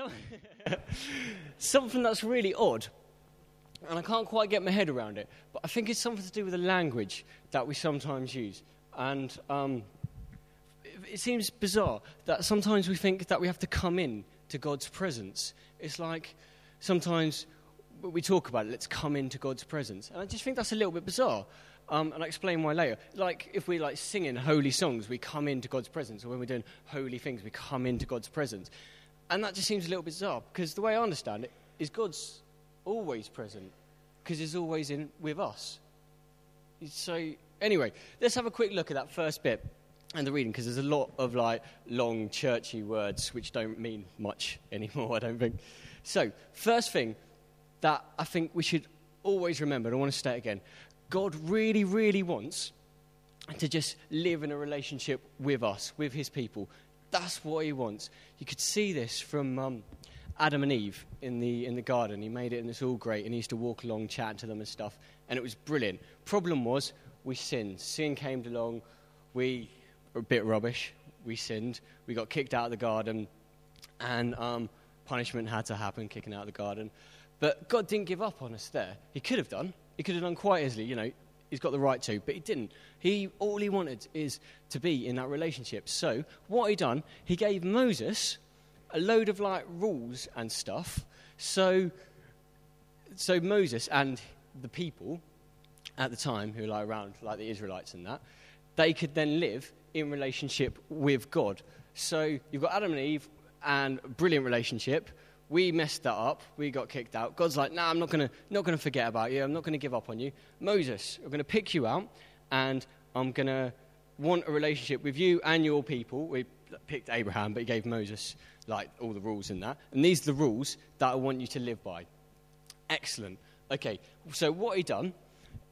So, something that's really odd, and I can't quite get my head around it, but I think it's something to do with the language that we sometimes use. And um, it, it seems bizarre that sometimes we think that we have to come in to God's presence. It's like sometimes we talk about it, let's come into God's presence. And I just think that's a little bit bizarre. Um, and I'll explain why later. Like if we're like singing holy songs, we come into God's presence, or when we're doing holy things, we come into God's presence. And that just seems a little bizarre because the way I understand it is God's always present because He's always in with us. So anyway, let's have a quick look at that first bit and the reading because there's a lot of like long churchy words which don't mean much anymore. I don't think. So first thing that I think we should always remember, and I want to state again, God really, really wants to just live in a relationship with us, with His people. That's what he wants. You could see this from um, Adam and Eve in the, in the garden. He made it and it's all great. And he used to walk along, chatting to them and stuff. And it was brilliant. Problem was, we sinned. Sin came along. We were a bit rubbish. We sinned. We got kicked out of the garden. And um, punishment had to happen, kicking out of the garden. But God didn't give up on us there. He could have done. He could have done quite easily, you know, he's got the right to, but he didn't. He all he wanted is to be in that relationship. So what he done, he gave Moses a load of like rules and stuff. So so Moses and the people at the time who were like around, like the Israelites and that, they could then live in relationship with God. So you've got Adam and Eve and brilliant relationship we messed that up. We got kicked out. God's like, nah, I'm not going to not gonna forget about you. I'm not going to give up on you. Moses, I'm going to pick you out, and I'm going to want a relationship with you and your people. We picked Abraham, but he gave Moses like all the rules in that. And these are the rules that I want you to live by. Excellent. Okay, so what he done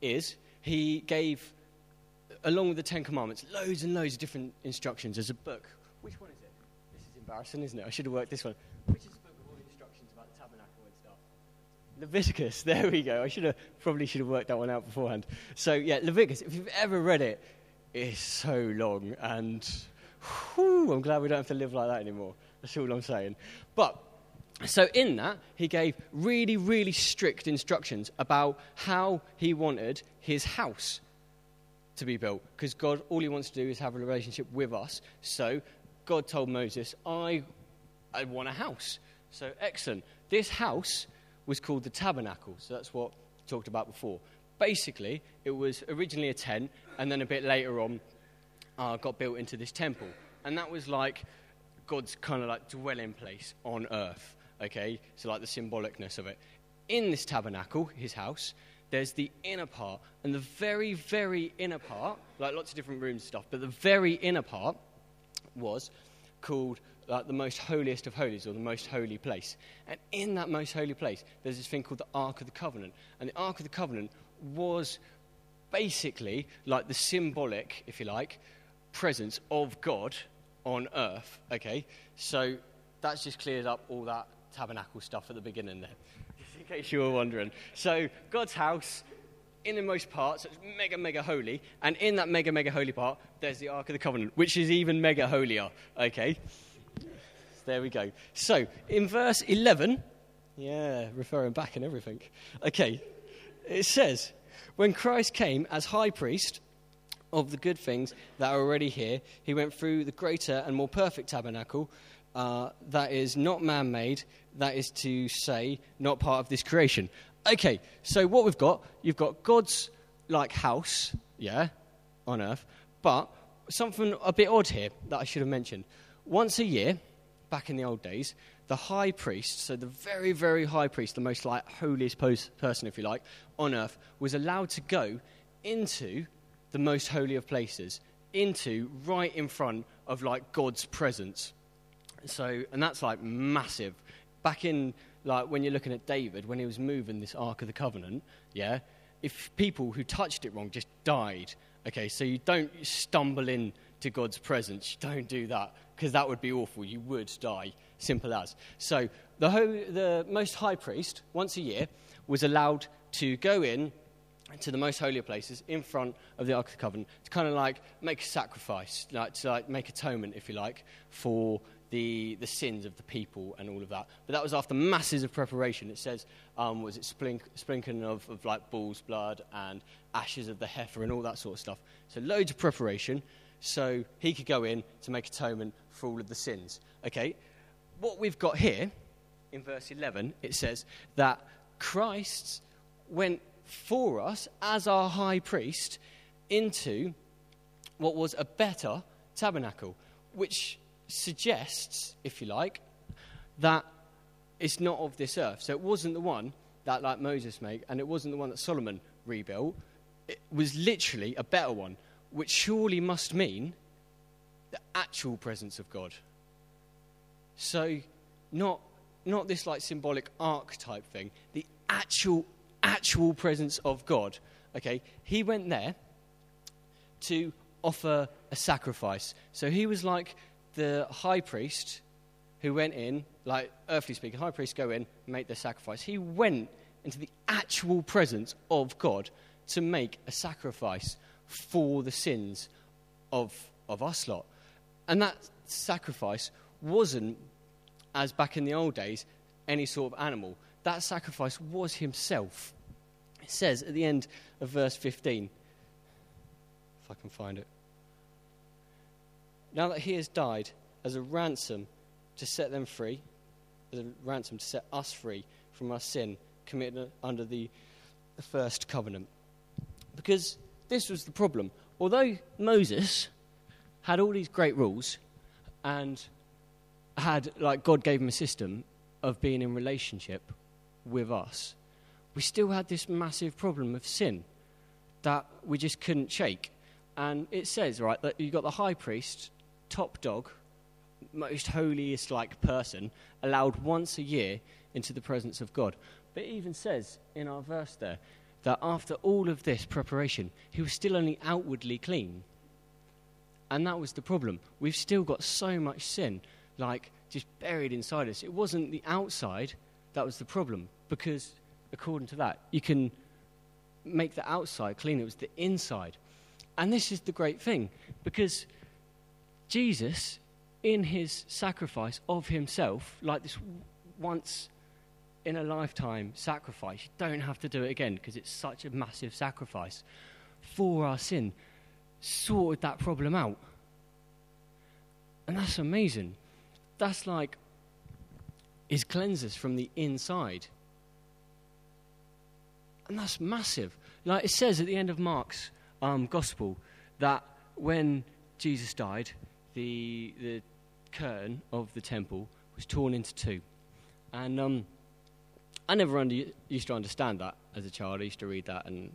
is he gave, along with the Ten Commandments, loads and loads of different instructions. There's a book. Which one is it? This is embarrassing, isn't it? I should have worked this one. Which is Leviticus. There we go. I should have probably should have worked that one out beforehand. So yeah, Leviticus. If you've ever read it, it's so long, and whew, I'm glad we don't have to live like that anymore. That's all I'm saying. But so in that, he gave really, really strict instructions about how he wanted his house to be built. Because God, all he wants to do is have a relationship with us. So God told Moses, I, I want a house. So excellent. This house was called the tabernacle. So that's what we talked about before. Basically, it was originally a tent, and then a bit later on, uh, got built into this temple. And that was like God's kind of like dwelling place on earth. Okay? So, like the symbolicness of it. In this tabernacle, his house, there's the inner part. And the very, very inner part, like lots of different rooms and stuff, but the very inner part was called like the most holiest of holies or the most holy place. And in that most holy place, there's this thing called the Ark of the Covenant. And the Ark of the Covenant was basically like the symbolic, if you like, presence of God on earth. Okay? So that's just cleared up all that tabernacle stuff at the beginning there, just in case you were wondering. So God's house innermost part, so it's mega, mega holy. And in that mega, mega holy part, there's the Ark of the Covenant, which is even mega holier. Okay? There we go. So, in verse 11, yeah, referring back and everything. Okay, it says, When Christ came as high priest of the good things that are already here, he went through the greater and more perfect tabernacle uh, that is not man made, that is to say, not part of this creation. Okay, so what we've got, you've got God's like house, yeah, on earth, but something a bit odd here that I should have mentioned. Once a year, back in the old days, the high priest, so the very, very high priest, the most like holiest person, if you like, on earth, was allowed to go into the most holy of places, into right in front of like God's presence. So, and that's like massive. Back in like when you're looking at David, when he was moving this Ark of the Covenant, yeah, if people who touched it wrong just died, okay, so you don't stumble into God's presence, don't do that because that would be awful. You would die, simple as. So the, the most high priest, once a year, was allowed to go in to the most holy places in front of the Ark of the Covenant to kind of like make a sacrifice, like to like make atonement, if you like, for the, the sins of the people and all of that. But that was after masses of preparation. It says, um, was it sprinkling of, of like bull's blood and ashes of the heifer and all that sort of stuff. So loads of preparation so he could go in to make atonement for all of the sins. Okay, what we've got here in verse 11, it says that Christ went for us as our high priest into what was a better tabernacle, which suggests, if you like, that it's not of this earth. So it wasn't the one that, like Moses made, and it wasn't the one that Solomon rebuilt. It was literally a better one, which surely must mean the actual presence of God. So, not, not this like symbolic archetype thing, the actual, actual presence of God. Okay, he went there to offer a sacrifice. So he was like the high priest who went in, like earthly speaking, high priests go in, make the sacrifice. He went into the actual presence of God to make a sacrifice for the sins of, of us lot. And that sacrifice wasn't, as back in the old days, any sort of animal. That sacrifice was himself. It says at the end of verse 15, if I can find it. Now that he has died as a ransom to set them free, as a ransom to set us free from our sin committed under the, the first covenant. Because this was the problem. Although Moses had all these great rules and had, like, God gave him a system of being in relationship with us, we still had this massive problem of sin that we just couldn't shake. And it says, right, that you've got the high priest, top dog, most holiest like person, allowed once a year into the presence of God. But it even says in our verse there that after all of this preparation, he was still only outwardly clean. And that was the problem. We've still got so much sin, like just buried inside us. It wasn't the outside that was the problem, because according to that, you can make the outside clean. It was the inside. And this is the great thing, because Jesus, in his sacrifice of himself, like this once in a lifetime sacrifice. You don't have to do it again because it's such a massive sacrifice for our sin. Sorted that problem out. And that's amazing. That's like His cleanses from the inside. And that's massive. Like it says at the end of Mark's um, gospel that when Jesus died, the, the curtain of the temple was torn into two. And um, I never under, used to understand that as a child. I used to read that and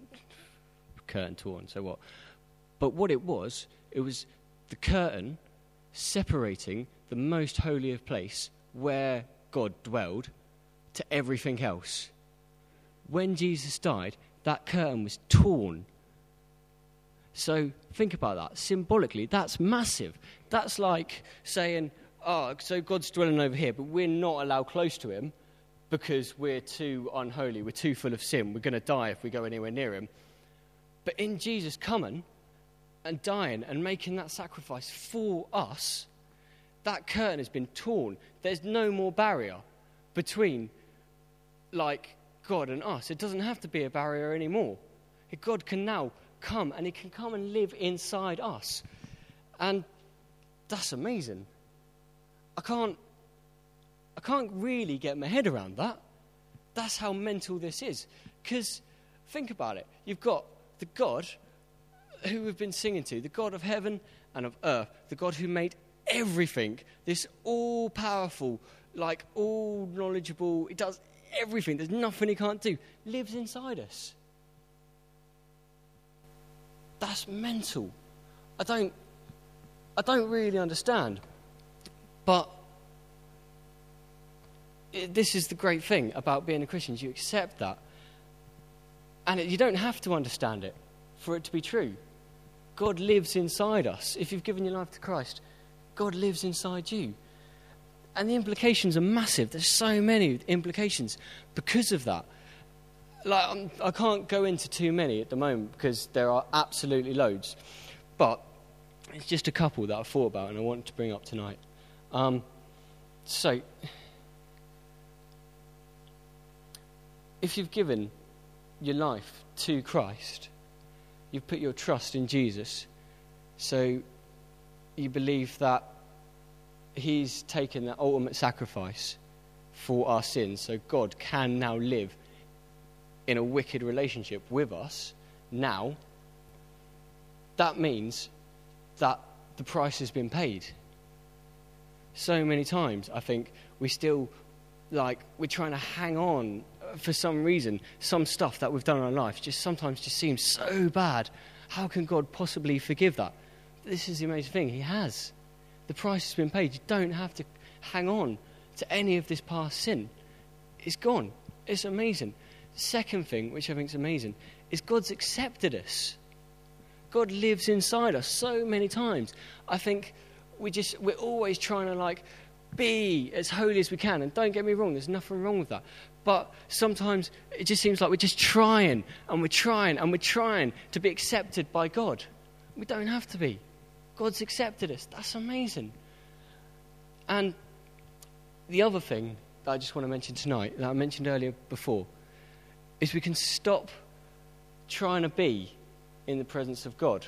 curtain torn, so what? But what it was, it was the curtain separating the most holy of place where God dwelled to everything else. When Jesus died, that curtain was torn. So think about that. Symbolically, that's massive. That's like saying, oh, so God's dwelling over here, but we're not allowed close to him because we're too unholy, we're too full of sin, we're going to die if we go anywhere near him. But in Jesus coming and dying and making that sacrifice for us, that curtain has been torn. There's no more barrier between like God and us. It doesn't have to be a barrier anymore. God can now come and he can come and live inside us. And that's amazing. I can't I can't really get my head around that. That's how mental this is. Because think about it. You've got the God who we've been singing to, the God of heaven and of earth, the God who made everything, this all powerful, like all knowledgeable, he does everything, there's nothing he can't do, lives inside us. That's mental. I don't I don't really understand. But this is the great thing about being a Christian. You accept that. And you don't have to understand it for it to be true. God lives inside us. If you've given your life to Christ, God lives inside you. And the implications are massive. There's so many implications because of that. Like, I'm, I can not go into too many at the moment because there are absolutely loads. But it's just a couple that I thought about and I want to bring up tonight. Um, So, if you've given your life to Christ, you've put your trust in Jesus, so you believe that He's taken that ultimate sacrifice for our sins, so God can now live in a wicked relationship with us now, that means that the price has been paid. So many times, I think we still, like, we're trying to hang on for some reason. Some stuff that we've done in our life just sometimes just seems so bad. How can God possibly forgive that? This is the amazing thing. He has. The price has been paid. You don't have to hang on to any of this past sin. It's gone. It's amazing. Second thing, which I think is amazing, is God's accepted us. God lives inside us so many times. I think we just we're always trying to like be as holy as we can. And don't get me wrong, there's nothing wrong with that. But sometimes it just seems like we're just trying and we're trying and we're trying to be accepted by God. We don't have to be. God's accepted us. That's amazing. And the other thing that I just want to mention tonight, that I mentioned earlier before, is we can stop trying to be in the presence of God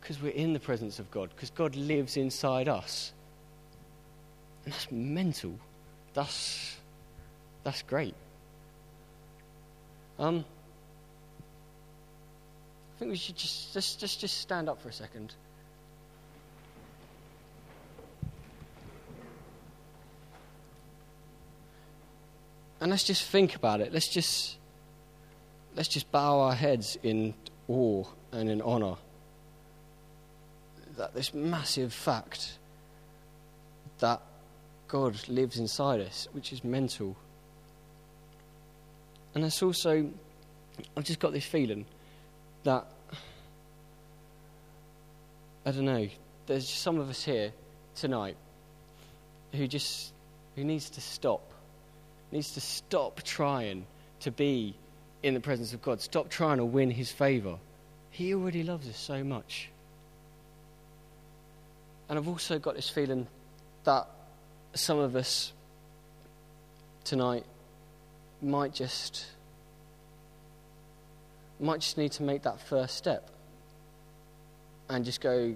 because we're in the presence of God, because God lives inside us. And that's mental. That's, that's great. Um, I think we should just, just, just, just stand up for a second. And let's just think about it. Let's just let's just bow our heads in awe and in honor that this massive fact that God lives inside us, which is mental. And it's also, I've just got this feeling that, I don't know, there's some of us here tonight who just, who needs to stop, needs to stop trying to be in the presence of God. Stop trying to win his favor. He already loves us so much. And I've also got this feeling that some of us tonight might just might just need to make that first step and just go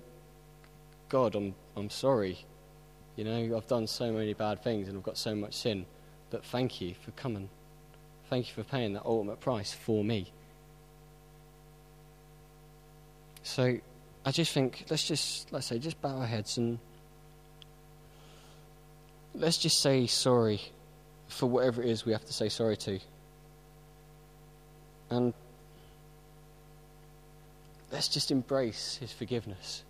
God I'm I'm sorry. You know I've done so many bad things and I've got so much sin but thank you for coming. Thank you for paying that ultimate price for me. So I just think let's just let's say just bow our heads and let's just say sorry for whatever it is we have to say sorry to. And let's just embrace his forgiveness.